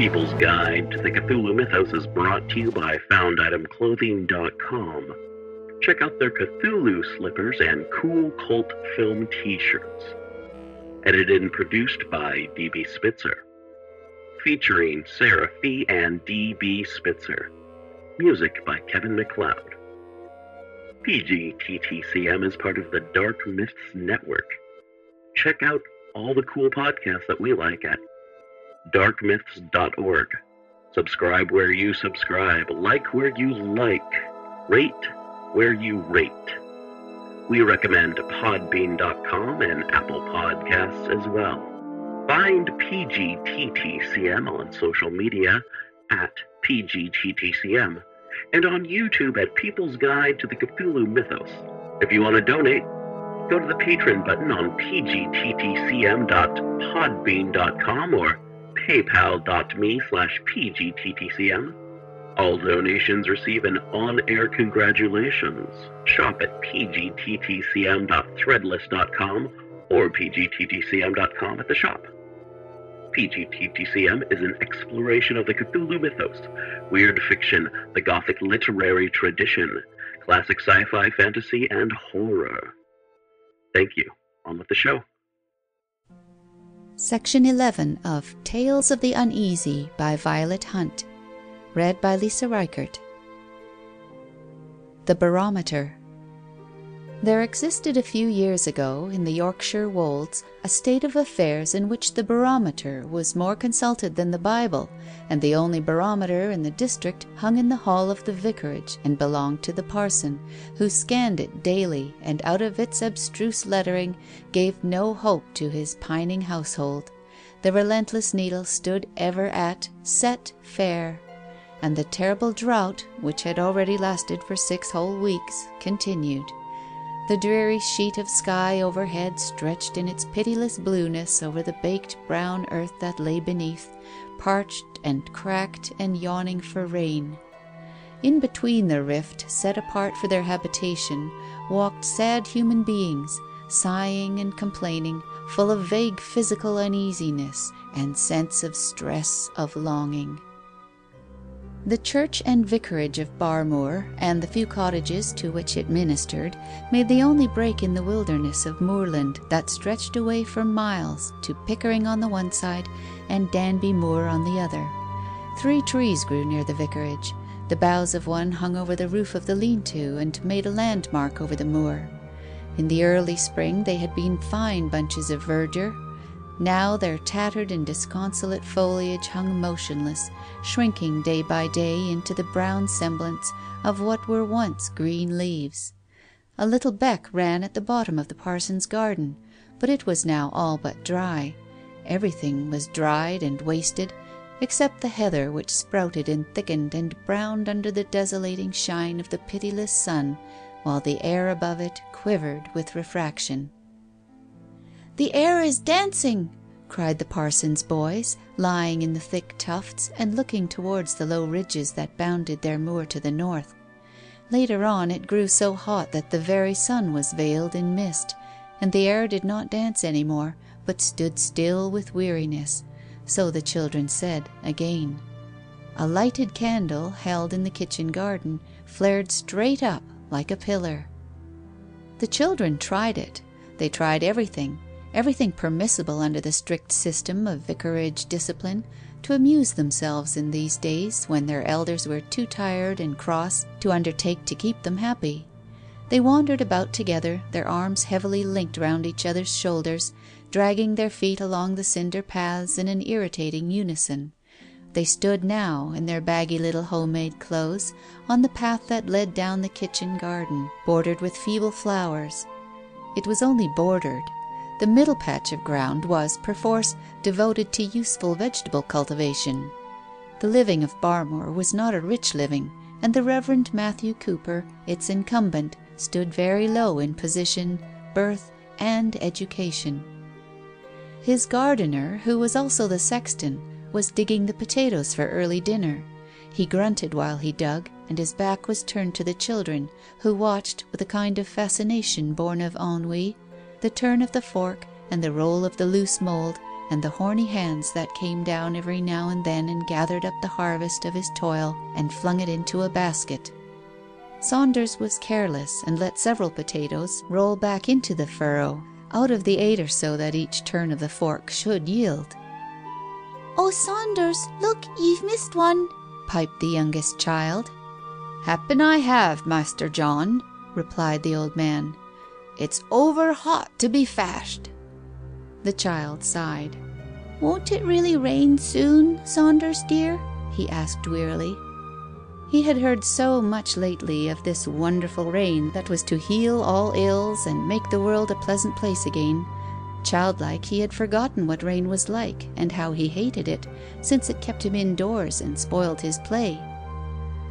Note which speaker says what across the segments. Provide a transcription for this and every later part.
Speaker 1: People's Guide to the Cthulhu Mythos is brought to you by FoundItemClothing.com. Check out their Cthulhu slippers and cool cult film t shirts. Edited and produced by DB Spitzer. Featuring Sara Fee and DB Spitzer. Music by Kevin McLeod. PGTTCM is part of the Dark Myths Network. Check out all the cool podcasts that we like at darkmyths.org. Subscribe where you subscribe, like where you like, rate where you rate. We recommend podbean.com and Apple Podcasts as well. Find PGTTCM on social media at PGTTCM and on YouTube at People's Guide to the Cthulhu Mythos. If you want to donate, go to the patron button on pgttcm.podbean.com or paypal.me slash pgttcm. All donations receive an on-air congratulations. Shop at pgttcm.threadless.com or pgttcm.com at the shop. PGTTCM is an exploration of the Cthulhu mythos, weird fiction, the Gothic literary tradition, classic sci fi fantasy, and horror. Thank you. On with the show.
Speaker 2: Section 11 of Tales of the Uneasy by Violet Hunt. Read by Lisa Reichert. The Barometer. There existed a few years ago, in the Yorkshire wolds, a state of affairs in which the barometer was more consulted than the Bible, and the only barometer in the district hung in the hall of the vicarage and belonged to the parson, who scanned it daily, and out of its abstruse lettering gave no hope to his pining household. The relentless needle stood ever at "set fair," and the terrible drought, which had already lasted for six whole weeks, continued. The dreary sheet of sky overhead stretched in its pitiless blueness over the baked brown earth that lay beneath, parched and cracked and yawning for rain. In between the rift set apart for their habitation walked sad human beings, sighing and complaining, full of vague physical uneasiness and sense of stress of longing. The church and vicarage of Barmoor, and the few cottages to which it ministered, made the only break in the wilderness of moorland that stretched away for miles to Pickering on the one side and Danby Moor on the other. Three trees grew near the vicarage. The boughs of one hung over the roof of the lean-to and made a landmark over the moor. In the early spring they had been fine bunches of verdure. Now their tattered and disconsolate foliage hung motionless, shrinking day by day into the brown semblance of what were once green leaves. A little beck ran at the bottom of the parson's garden, but it was now all but dry. Everything was dried and wasted, except the heather which sprouted and thickened and browned under the desolating shine of the pitiless sun, while the air above it quivered with refraction. "The air is dancing!" cried the parson's boys, lying in the thick tufts and looking towards the low ridges that bounded their moor to the north. Later on it grew so hot that the very sun was veiled in mist, and the air did not dance any more, but stood still with weariness, so the children said again. A lighted candle, held in the kitchen garden, flared straight up like a pillar. The children tried it. They tried everything everything permissible under the strict system of vicarage discipline, to amuse themselves in these days when their elders were too tired and cross to undertake to keep them happy. They wandered about together, their arms heavily linked round each other's shoulders, dragging their feet along the cinder paths in an irritating unison. They stood now, in their baggy little home-made clothes, on the path that led down the kitchen garden, bordered with feeble flowers. It was only bordered. The middle patch of ground was, perforce, devoted to useful vegetable cultivation. The living of Barmoor was not a rich living, and the Reverend Matthew Cooper, its incumbent, stood very low in position, birth, and education. His gardener, who was also the sexton, was digging the potatoes for early dinner. He grunted while he dug, and his back was turned to the children, who watched, with a kind of fascination born of ennui, the turn of the fork and the roll of the loose mould, and the horny hands that came down every now and then and gathered up the harvest of his toil and flung it into a basket. Saunders was careless and let several potatoes roll back into the furrow, out of the eight or so that each turn of the fork should yield.
Speaker 3: "Oh, Saunders, look, you've missed one,"
Speaker 2: piped the youngest child. "Happen I have, Master John," replied the old man. "It's over hot to be fashed." The child sighed.
Speaker 3: "Won't it really rain soon, Saunders dear?" he asked wearily.
Speaker 2: He had heard so much lately of this wonderful rain that was to heal all ills and make the world a pleasant place again. Childlike, he had forgotten what rain was like, and how he hated it, since it kept him indoors and spoiled his play.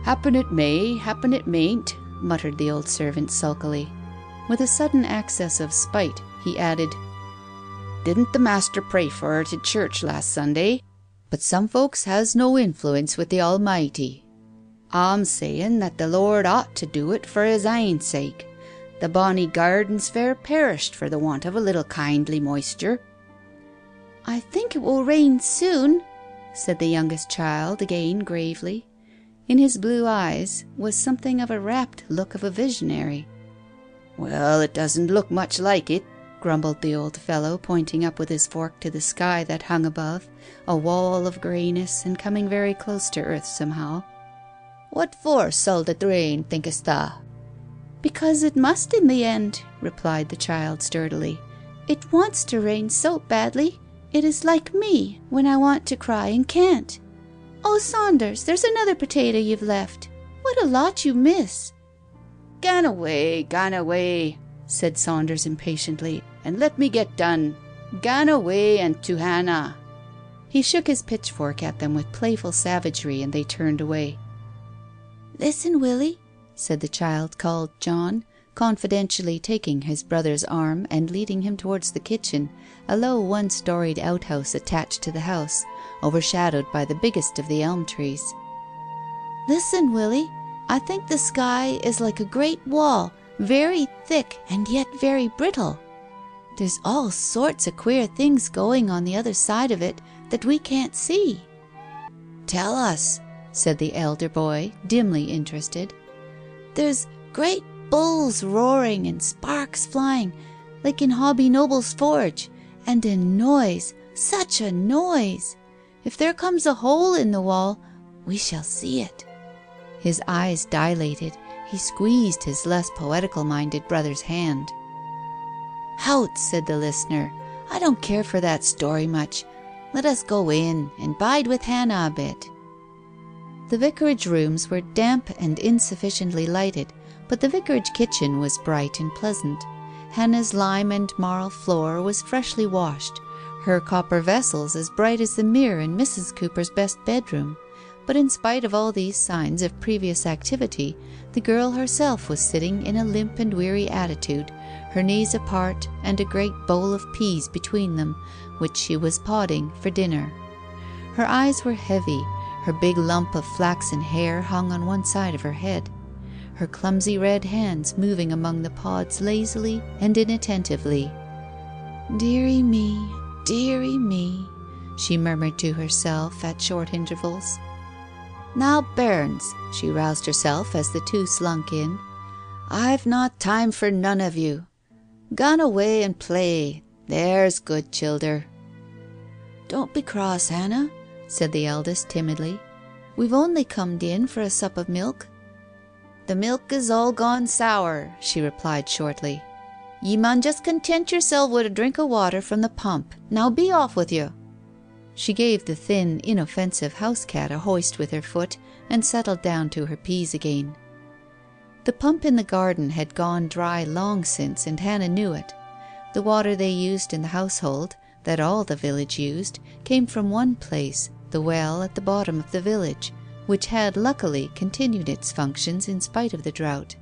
Speaker 2: "Happen it may, happen it mayn't," muttered the old servant sulkily. With a sudden access of spite, he added, "Didn't the master pray for her to church last Sunday? But some folks has no influence with the Almighty. I'm saying that the Lord ought to do it for His ain sake. The bonny garden's fair perished for the want of a little kindly moisture."
Speaker 3: "I think it will rain soon," said the youngest child again gravely. In his blue eyes was something of a rapt look of a visionary.
Speaker 2: "Well, it doesn't look much like it," grumbled the old fellow, pointing up with his fork to the sky that hung above, a wall of greyness and coming very close to earth somehow. "What for sull't it rain, thinkest thou?"
Speaker 3: "Because it must in the end," replied the child sturdily. "It wants to rain so badly. It is like me, when I want to cry and can't. Oh, Saunders, there's another potato you've left. What a lot you miss!"
Speaker 2: "Gan away, gan away," said Saunders impatiently, "and let me get done. Gan away and to Hannah." He shook his pitchfork at them with playful savagery, and they turned away.
Speaker 3: "Listen, Willie
Speaker 2: said the child called John, confidentially taking his brother's arm and leading him towards the kitchen, a low one storied outhouse attached to the house, overshadowed by the biggest of the elm trees.
Speaker 3: "Listen, Willie. I think the sky is like a great wall, very thick and yet very brittle. There's all sorts of queer things going on the other side of it that we can't see."
Speaker 2: "Tell us," said the elder boy, dimly interested.
Speaker 3: There's great bulls roaring and sparks flying, like in Hobbie Noble's forge, and a noise, such a noise! If there comes a hole in the wall, we shall see it."
Speaker 2: His eyes dilated. He squeezed his less poetical minded brother's hand. "Hout!" said the listener. "I don't care for that story much. Let us go in, and bide with Hannah a bit." The vicarage rooms were damp and insufficiently lighted, but the vicarage kitchen was bright and pleasant. Hannah's lime and marl floor was freshly washed, her copper vessels as bright as the mirror in Mrs. Cooper's best bedroom. But in spite of all these signs of previous activity, the girl herself was sitting in a limp and weary attitude, her knees apart and a great bowl of peas between them, which she was podding for dinner. Her eyes were heavy, her big lump of flaxen hair hung on one side of her head, her clumsy red hands moving among the pods lazily and inattentively.
Speaker 3: "Deary me, deary me,"
Speaker 2: she murmured to herself at short intervals. "Now, bairns," she roused herself as the two slunk in, "I've not time for none of you. Gan away and play, there's good childer."
Speaker 3: "Don't be cross, Hannah said the eldest timidly. "We've only comed in for a sup of milk."
Speaker 2: "The milk is all gone sour," she replied shortly. "Ye mun just content yoursel wi' a drink o' water from the pump. Now be off with you." She gave the thin, inoffensive house cat a hoist with her foot, and settled down to her peas again. The pump in the garden had gone dry long since, and Hannah knew it. The water they used in the household, that all the village used, came from one place, the well at the bottom of the village, which had luckily continued its functions in spite of the drought.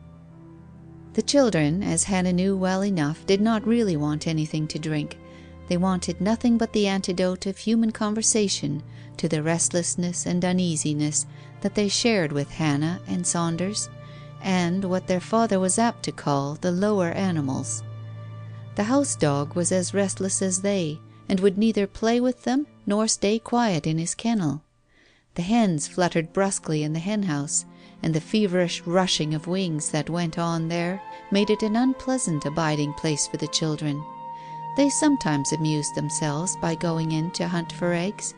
Speaker 2: The children, as Hannah knew well enough, did not really want anything to drink. They wanted nothing but the antidote of human conversation to the restlessness and uneasiness that they shared with Hannah and Saunders, and what their father was apt to call the lower animals. The house dog was as restless as they, and would neither play with them nor stay quiet in his kennel. The hens fluttered brusquely in the hen house, and the feverish rushing of wings that went on there made it an unpleasant abiding place for the children. They sometimes amused themselves by going in to hunt for eggs,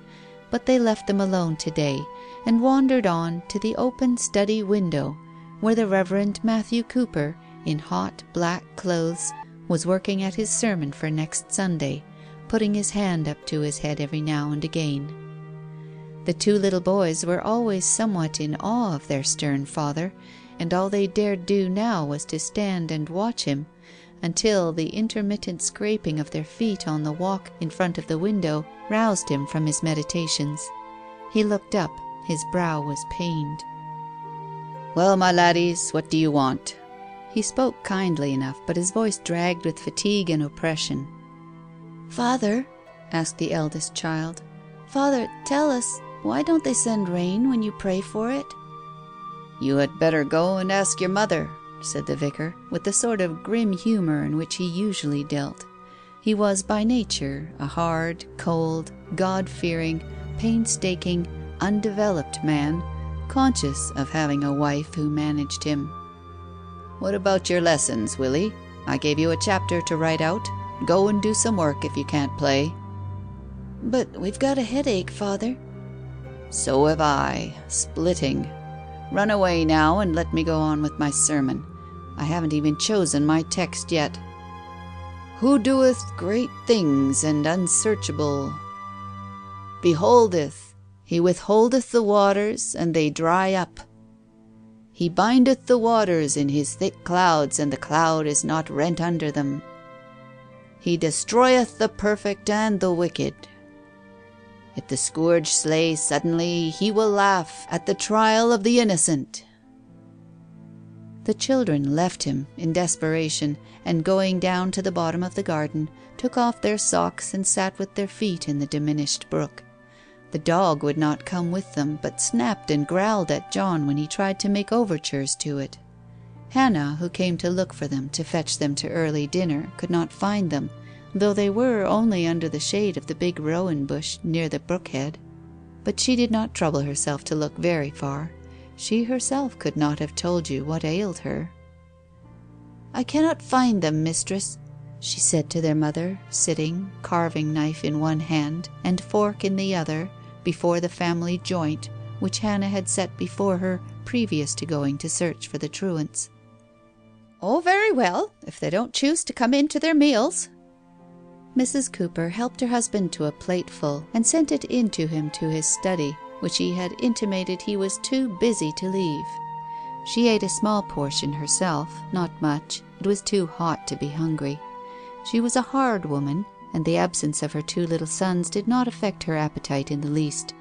Speaker 2: but they left them alone to day, and wandered on to the open study window, where the Reverend Matthew Cooper, in hot black clothes, was working at his sermon for next Sunday, putting his hand up to his head every now and again. The two little boys were always somewhat in awe of their stern father, and all they dared do now was to stand and watch him, until the intermittent scraping of their feet on the walk in front of the window roused him from his meditations. He looked up, his brow was pained. "Well, my laddies, what do you want?" He spoke kindly enough, but his voice dragged with fatigue and oppression.
Speaker 3: "Father," asked the eldest child, "father, tell us, why don't they send rain when you pray for it?"
Speaker 2: "You had better go and ask your mother," said the vicar, with the sort of grim humour in which he usually dealt. He was by nature a hard, cold, God fearing, painstaking, undeveloped man, conscious of having a wife who managed him. "What about your lessons, Willie? I gave you a chapter to write out. Go and do some work if you can't play."
Speaker 3: "But we've got a headache, father."
Speaker 2: "So have I. Splitting. Run away now and let me go on with my sermon. I haven't even chosen my text yet. Who doeth great things and unsearchable? Beholdeth, he withholdeth the waters, and they dry up. He bindeth the waters in his thick clouds, and the cloud is not rent under them. He destroyeth the perfect and the wicked. If the scourge slay suddenly, he will laugh at the trial of the innocent. The children left him in desperation, and going down to the bottom of the garden, took off their socks and sat with their feet in the diminished brook. The dog would not come with them, but snapped and growled at John when he tried to make overtures to it. Hannah, who came to look for them to fetch them to early dinner, could not find them, though they were only under the shade of the big rowan bush near the brook head. But she did not trouble herself to look very far. She herself could not have told you what ailed her. "I cannot find them, mistress," she said to their mother, sitting, carving knife in one hand and fork in the other, before the family joint which Hannah had set before her previous to going to search for the truants.
Speaker 3: "Oh, very well, if they don't choose to come in to their meals.
Speaker 2: Mrs. Cooper helped her husband to a plateful, and sent it in to him to his study, which he had intimated he was too busy to leave. She ate a small portion herself, not much; it was too hot to be hungry. She was a hard woman, and the absence of her two little sons did not affect her appetite in the least.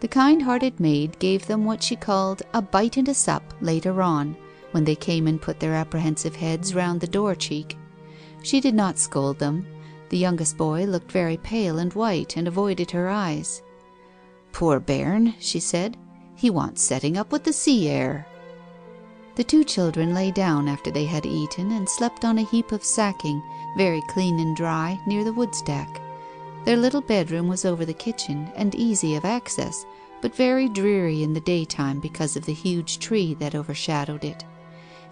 Speaker 2: The kind hearted maid gave them what she called a bite and a sup later on, when they came and put their apprehensive heads round the door cheek. She did not scold them. The youngest boy looked very pale and white, and avoided her eyes. "Poor bairn," she said, "he wants setting up with the sea air." The two children lay down after they had eaten, and slept on a heap of sacking, very clean and dry, near the woodstack. Their little bedroom was over the kitchen, and easy of access, but very dreary in the daytime because of the huge tree that overshadowed it.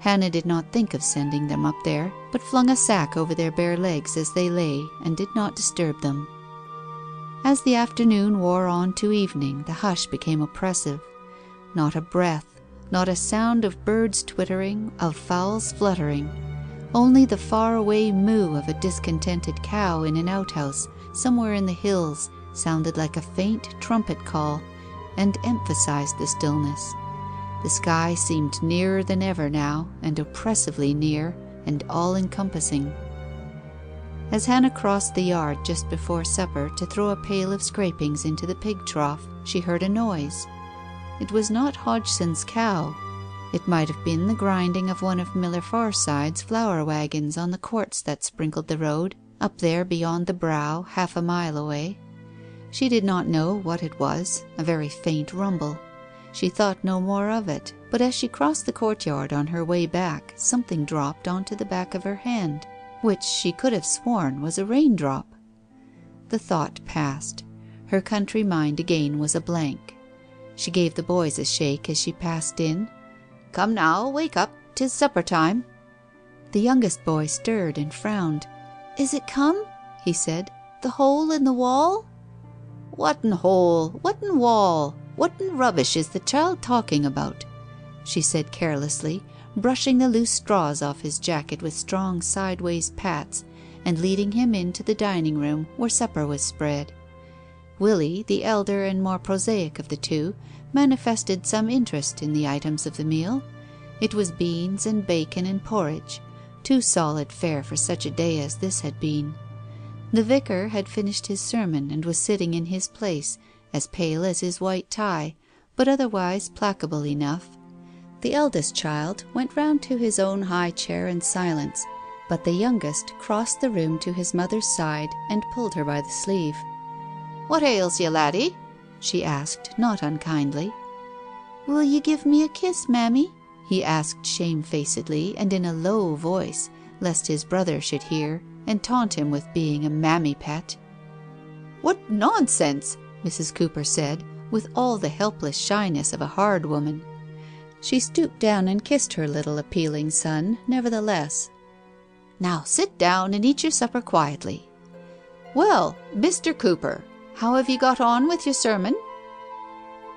Speaker 2: Hannah did not think of sending them up there, but flung a sack over their bare legs as they lay, and did not disturb them. As the afternoon wore on to evening the hush became oppressive. Not a breath, not a sound of birds twittering, of fowls fluttering. Only the far away moo of a discontented cow in an outhouse somewhere in the hills sounded like a faint trumpet call, and emphasized the stillness. The sky seemed nearer than ever now, and oppressively near, and all encompassing. As Hannah crossed the yard just before supper to throw a pail of scrapings into the pig trough, she heard a noise. It was not Hodgson's cow. It might have been the grinding of one of Miller Farside's flour wagons on the quartz that sprinkled the road, up there beyond the brow, half a mile away. She did not know what it was, a very faint rumble. She thought no more of it, but as she crossed the courtyard on her way back something dropped on to the back of her hand, which she could have sworn was a raindrop. The thought passed. Her country mind again was a blank. She gave the boys a shake as she passed in. "Come now, wake up. 'Tis supper time." The youngest boy stirred and frowned.
Speaker 3: "Is it come?" he said. "The hole in the wall?"
Speaker 2: What "Whatten hole? What Whatten wall? Whatten rubbish is the child talking about?" she said carelessly, brushing the loose straws off his jacket with strong sideways pats, and leading him into the dining room, where supper was spread. Willie, the elder and more prosaic of the two, manifested some interest in the items of the meal. It was beans and bacon and porridge, too solid fare for such a day as this had been. The vicar had finished his sermon and was sitting in his place, as pale as his white tie, but otherwise placable enough. The eldest child went round to his own high chair in silence, but the youngest crossed the room to his mother's side and pulled her by the sleeve. "What ails ye, laddie?" she asked, not unkindly.
Speaker 3: "Will you give me a kiss, mammy?"
Speaker 2: he asked shamefacedly and in a low voice, lest his brother should hear and taunt him with being a mammy pet. "What nonsense!" Mrs. Cooper said, with all the helpless shyness of a hard woman. She stooped down and kissed her little appealing son, nevertheless. "Now sit down and eat your supper quietly. Well, Mr. Cooper, how have you got on with your sermon?"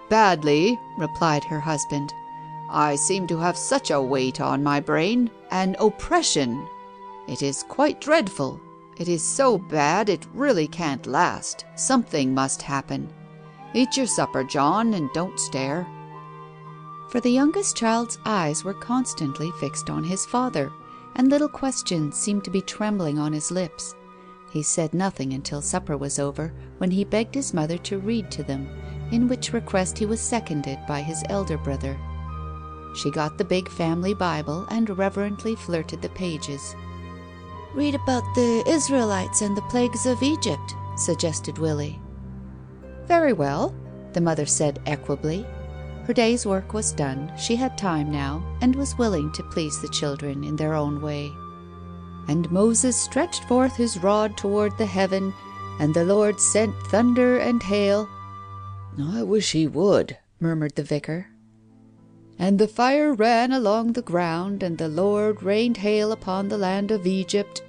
Speaker 2: "Badly," replied her husband. "I seem to have such a weight on my brain an oppression. It is quite dreadful. It is so bad it really can't last. Something must happen. Eat your supper, John, and don't stare." For the youngest child's eyes were constantly fixed on his father, and little questions seemed to be trembling on his lips. He said nothing until supper was over, when he begged his mother to read to them, in which request he was seconded by his elder brother. She got the big family Bible and reverently flirted the pages.
Speaker 3: "Read about the Israelites and the plagues of Egypt," suggested Willie.
Speaker 2: "Very well," the mother said equably. Her day's work was done, she had time now, and was willing to please the children in their own way. "And Moses stretched forth his rod toward the heaven, and the Lord sent thunder and hail "I wish he would," murmured the vicar. "And the fire ran along the ground, and the Lord rained hail upon the land of Egypt."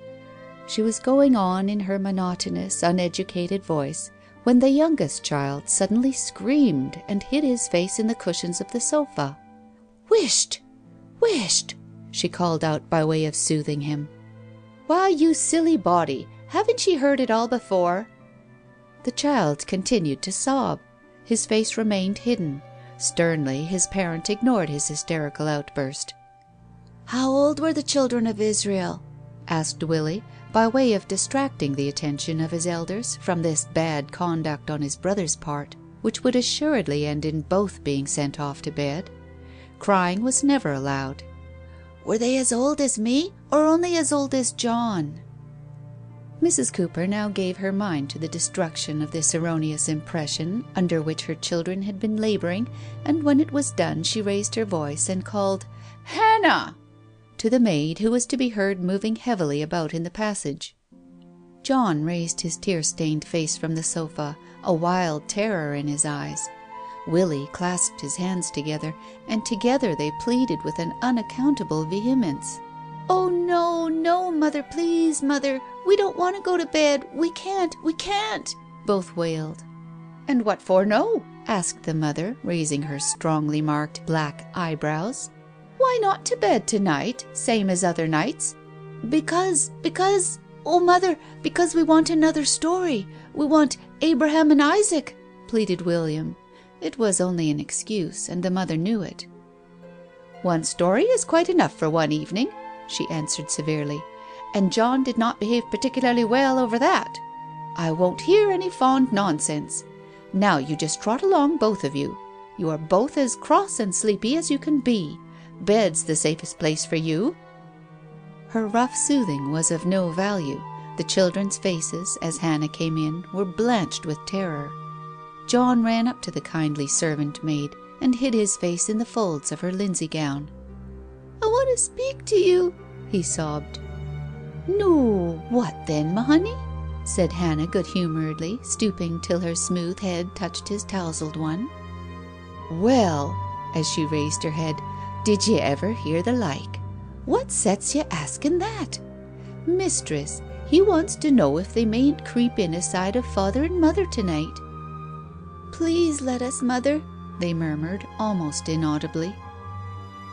Speaker 2: She was going on in her monotonous, uneducated voice, when the youngest child suddenly screamed and hid his face in the cushions of the sofa. "Whisht! Whisht!" she called out by way of soothing him. "Why, you silly body, haven't ye heard it all before?" The child continued to sob. His face remained hidden. Sternly his parent ignored his hysterical outburst.
Speaker 3: "How old were the children of Israel?"
Speaker 2: Asked Willie, by way of distracting the attention of his elders from this bad conduct on his brother's part, which would assuredly end in both being sent off to bed. Crying was never allowed.
Speaker 3: "Were they as old as me, or only as old as John?"
Speaker 2: Mrs. Cooper now gave her mind to the destruction of this erroneous impression under which her children had been labouring, and when it was done she raised her voice and called "Hannah!" To the maid who was to be heard moving heavily about in the passage. John raised his tear stained face from the sofa, a wild terror in his eyes. Willie clasped his hands together, and together they pleaded with an unaccountable vehemence.
Speaker 3: "Oh, no, no, mother, please, mother. We don't want to go to bed. We can't, we can't," both wailed.
Speaker 2: "And what for no?" asked the mother, raising her strongly marked black eyebrows. "Why not to bed to night, same as other nights?"
Speaker 3: "Because because oh, mother, because we want another story. We want Abraham and Isaac," pleaded William.
Speaker 2: It was only an excuse, and the mother knew it. "One story is quite enough for one evening," she answered severely, "and John did not behave particularly well over that. I won't hear any fond nonsense. Now you just trot along, both of you. You are both as cross and sleepy as you can be. Bed's the safest place for you." Her rough soothing was of no value. The children's faces, as Hannah came in, were blanched with terror. John ran up to the kindly servant maid and hid his face in the folds of her linsey gown.
Speaker 3: "I want to speak to you,"
Speaker 2: he sobbed. "No, what then, my honey?" said Hannah good humouredly, stooping till her smooth head touched his tousled one. Well, as she raised her head, did ye ever hear the like? What sets ye asking that? Mistress, he wants to know if they mayn't creep in aside of father and mother to night.
Speaker 3: Please let us, mother, they murmured, almost inaudibly.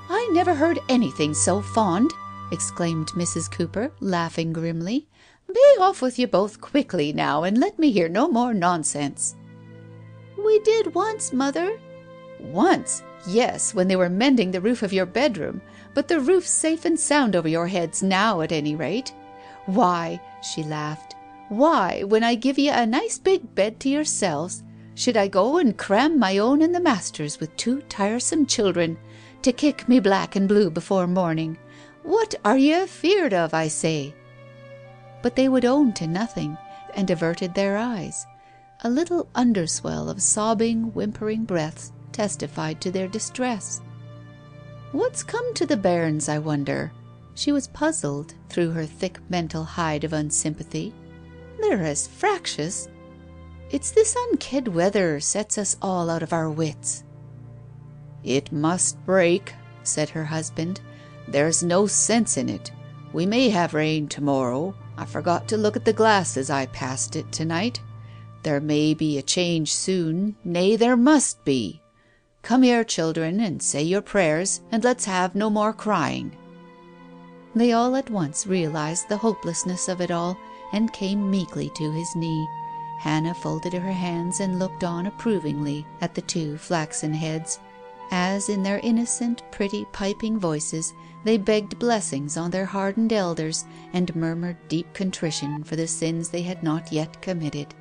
Speaker 2: I never heard anything so fond, exclaimed Mrs. Cooper, laughing grimly. Be off with you both quickly now, and let me hear no more nonsense.
Speaker 3: We did once, mother.
Speaker 2: Once? Yes, when they were mending the roof of your bedroom, but the roof's safe and sound over your heads now, at any rate. Why," she laughed, "why, when I give ye a nice big bed to yourselves, should I go and cram my own and the master's with two tiresome children, to kick me black and blue before morning? What are ye afeared of, I say?" But they would own to nothing, and averted their eyes. A little underswell of sobbing, whimpering breaths testified to their distress. "What's come to the bairns, I wonder?" She was puzzled through her thick mental hide of unsympathy. "They're as fractious. It's this unked weather sets us all out of our wits." "It must break," said her husband. "There's no sense in it. We may have rain to morrow. I forgot to look at the glass as I passed it to night. There may be a change soon, nay, there must be. Come here, children, and say your prayers, and let's have no more crying." They all at once realized the hopelessness of it all, and came meekly to his knee. Hannah folded her hands and looked on approvingly at the two flaxen heads, as in their innocent, pretty, piping voices they begged blessings on their hardened elders, and murmured deep contrition for the sins they had not yet committed.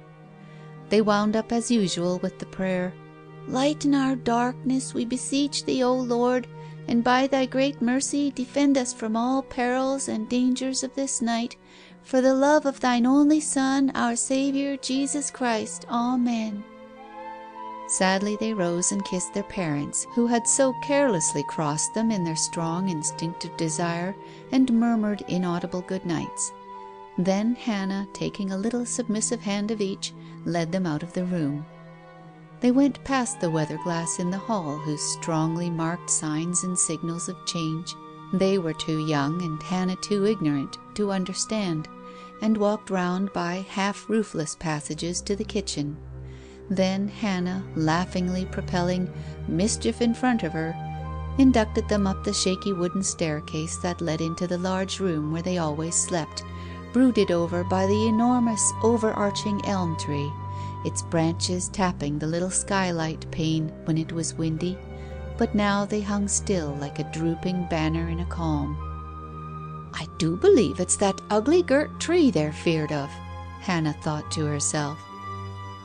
Speaker 2: They wound up as usual with the prayer, "Lighten our darkness, we beseech thee, O Lord and by thy great mercy defend us from all perils and dangers of this night, for the love of thine only Son, our Saviour, Jesus Christ. Amen." Sadly they rose and kissed their parents, who had so carelessly crossed them in their strong instinctive desire, and murmured inaudible good nights. Then Hannah, taking a little submissive hand of each, led them out of the room. They went past the weather glass in the hall whose strongly marked signs and signals of change they were too young and Hannah too ignorant to understand, and walked round by half roofless passages to the kitchen. Then Hannah, laughingly propelling "Mischief" in front of her, inducted them up the shaky wooden staircase that led into the large room where they always slept, brooded over by the enormous overarching elm tree its branches tapping the little skylight pane when it was windy, but now they hung still like a drooping banner in a calm. "I do believe it's that ugly girt tree they're feared of," Hannah thought to herself.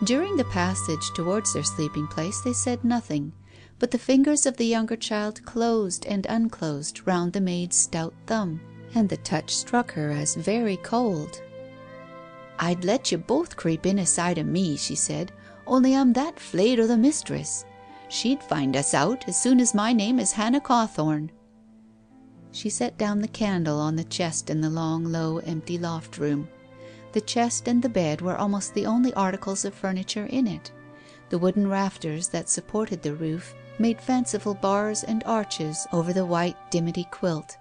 Speaker 2: During the passage towards their sleeping place they said nothing, but the fingers of the younger child closed and unclosed round the maid's stout thumb, and the touch struck her as very cold. "I'd let you both creep in aside o' me," she said, "only I'm that flayed o' the mistress. She'd find us out as soon as my name is Hannah Cawthorne." She set down the candle on the chest in the long, low, empty loft room. The chest and the bed were almost the only articles of furniture in it. The wooden rafters that supported the roof made fanciful bars and arches over the white dimity quilt.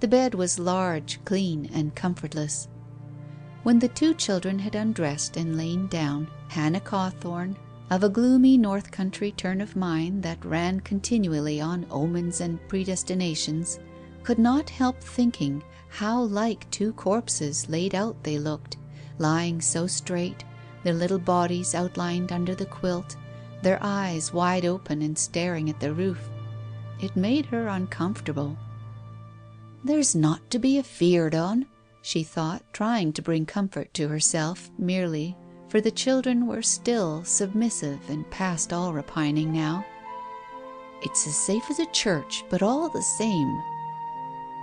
Speaker 2: The bed was large, clean, and comfortless. When the two children had undressed and lain down, Hannah Cawthorne, of a gloomy north country turn of mind that ran continually on omens and predestinations, could not help thinking how like two corpses laid out they looked, lying so straight, their little bodies outlined under the quilt, their eyes wide open and staring at the roof. It made her uncomfortable. "There's naught to be afeared on," she thought, trying to bring comfort to herself merely, for the children were still submissive and past all repining now. "It's as safe as a church, but all the same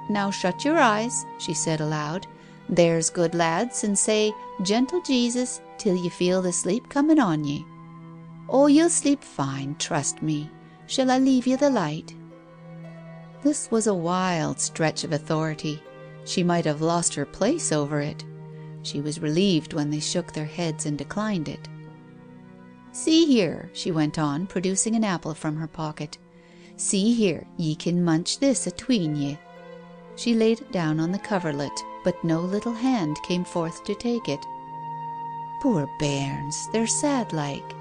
Speaker 2: Now shut your eyes," she said aloud, "there's good lads, and say, 'Gentle Jesus,' till you feel the sleep coming on ye. Oh, you'll sleep fine, trust me. Shall I leave you the light?" This was a wild stretch of authority. She might have lost her place over it. She was relieved when they shook their heads and declined it. See here, she went on, producing an apple from her pocket. See here, ye can munch this atween ye. She laid it down on the coverlet, but no little hand came forth to take it. Poor bairns, they're sad like.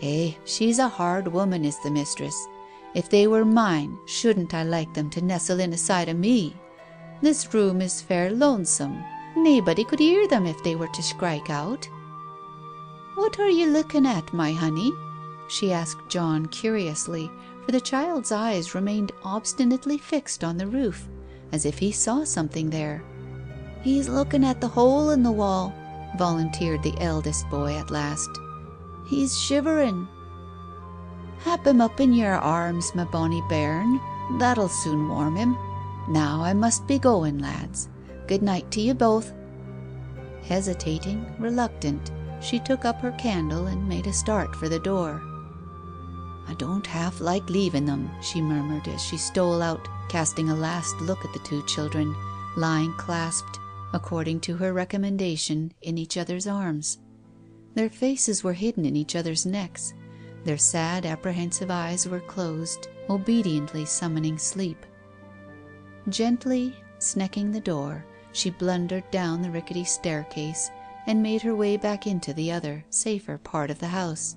Speaker 2: Eh, she's a hard woman, is the mistress. If they were mine, shouldn't I like them to nestle in aside o' me? This room is fair lonesome. Naebody could hear them if they were to skrike out. What are you looking at, my honey? she asked John curiously, for the child's eyes remained obstinately fixed on the roof, as if he saw something there. He's looking at the hole in the wall, volunteered the eldest boy at last. He's shivering. Hap him up in your arms, my bonny bairn. That'll soon warm him. Now I must be going, lads. Good night to you both. Hesitating, reluctant, she took up her candle and made a start for the door. I don't half like leaving them, she murmured as she stole out, casting a last look at the two children, lying clasped, according to her recommendation, in each other's arms. Their faces were hidden in each other's necks. Their sad, apprehensive eyes were closed, obediently summoning sleep. Gently snecking the door, she blundered down the rickety staircase and made her way back into the other, safer part of the house.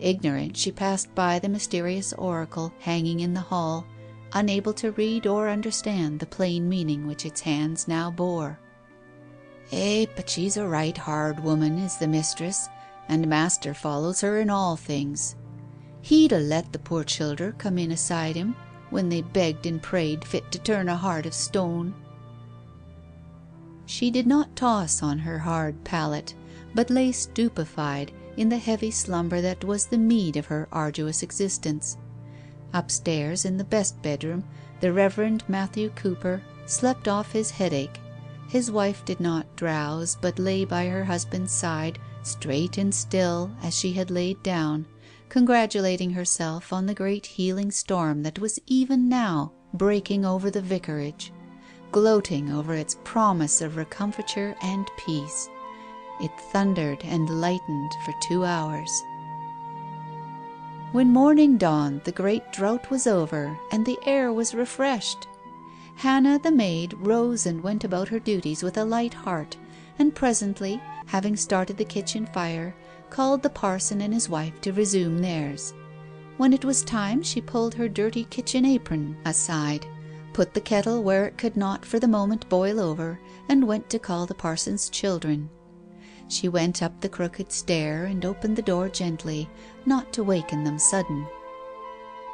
Speaker 2: Ignorant, she passed by the mysterious oracle hanging in the hall, unable to read or understand the plain meaning which its hands now bore. Eh, but she's a right hard woman, is the mistress, and master follows her in all things. He'd a let the poor childer come in aside him when they begged and prayed fit to turn a heart of stone. She did not toss on her hard pallet, but lay stupefied in the heavy slumber that was the meed of her arduous existence. Upstairs, in the best bedroom, the Reverend Matthew Cooper slept off his headache. His wife did not drowse, but lay by her husband's side, straight and still as she had laid down, congratulating herself on the great healing storm that was even now breaking over the vicarage gloating over its promise of recomfiture and peace. It thundered and lightened for two hours. When morning dawned the great drought was over and the air was refreshed. Hannah the maid rose and went about her duties with a light heart, and presently, having started the kitchen fire, called the parson and his wife to resume theirs. When it was time she pulled her dirty kitchen apron aside put the kettle where it could not for the moment boil over, and went to call the parson's children. She went up the crooked stair and opened the door gently, not to waken them sudden.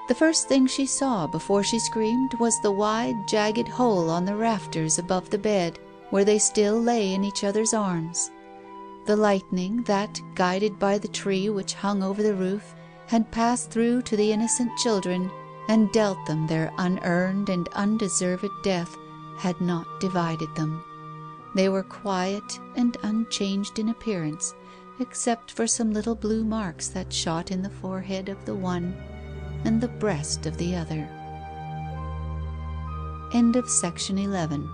Speaker 2: The first thing she saw before she screamed was the wide jagged hole on the rafters above the bed, where they still lay in each other's arms. The lightning that, guided by the tree which hung over the roof, had passed through to the innocent children and dealt them their unearned and undeserved death, had not divided them. They were quiet and unchanged in appearance, except for some little blue marks that shot in the forehead of the one and the breast of the other. End of section 11